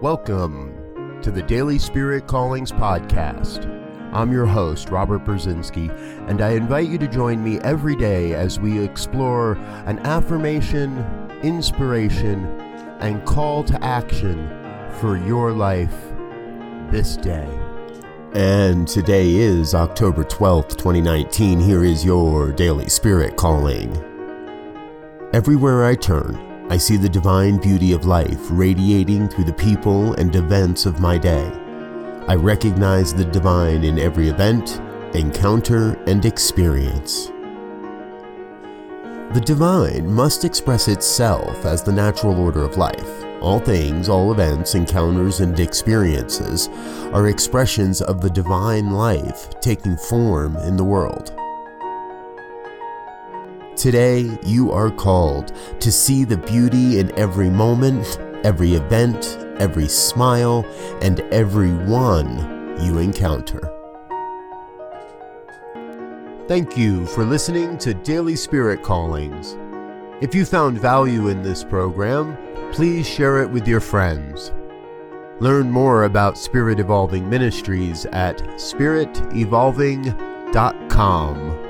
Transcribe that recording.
Welcome to the Daily Spirit Callings Podcast. I'm your host, Robert Brzezinski, and I invite you to join me every day as we explore an affirmation, inspiration, and call to action for your life this day. And today is October 12th, 2019. Here is your Daily Spirit Calling. Everywhere I turn, I see the divine beauty of life radiating through the people and events of my day. I recognize the divine in every event, encounter, and experience. The divine must express itself as the natural order of life. All things, all events, encounters, and experiences are expressions of the divine life taking form in the world. Today, you are called to see the beauty in every moment, every event, every smile, and every one you encounter. Thank you for listening to Daily Spirit Callings. If you found value in this program, please share it with your friends. Learn more about Spirit Evolving Ministries at spiritevolving.com.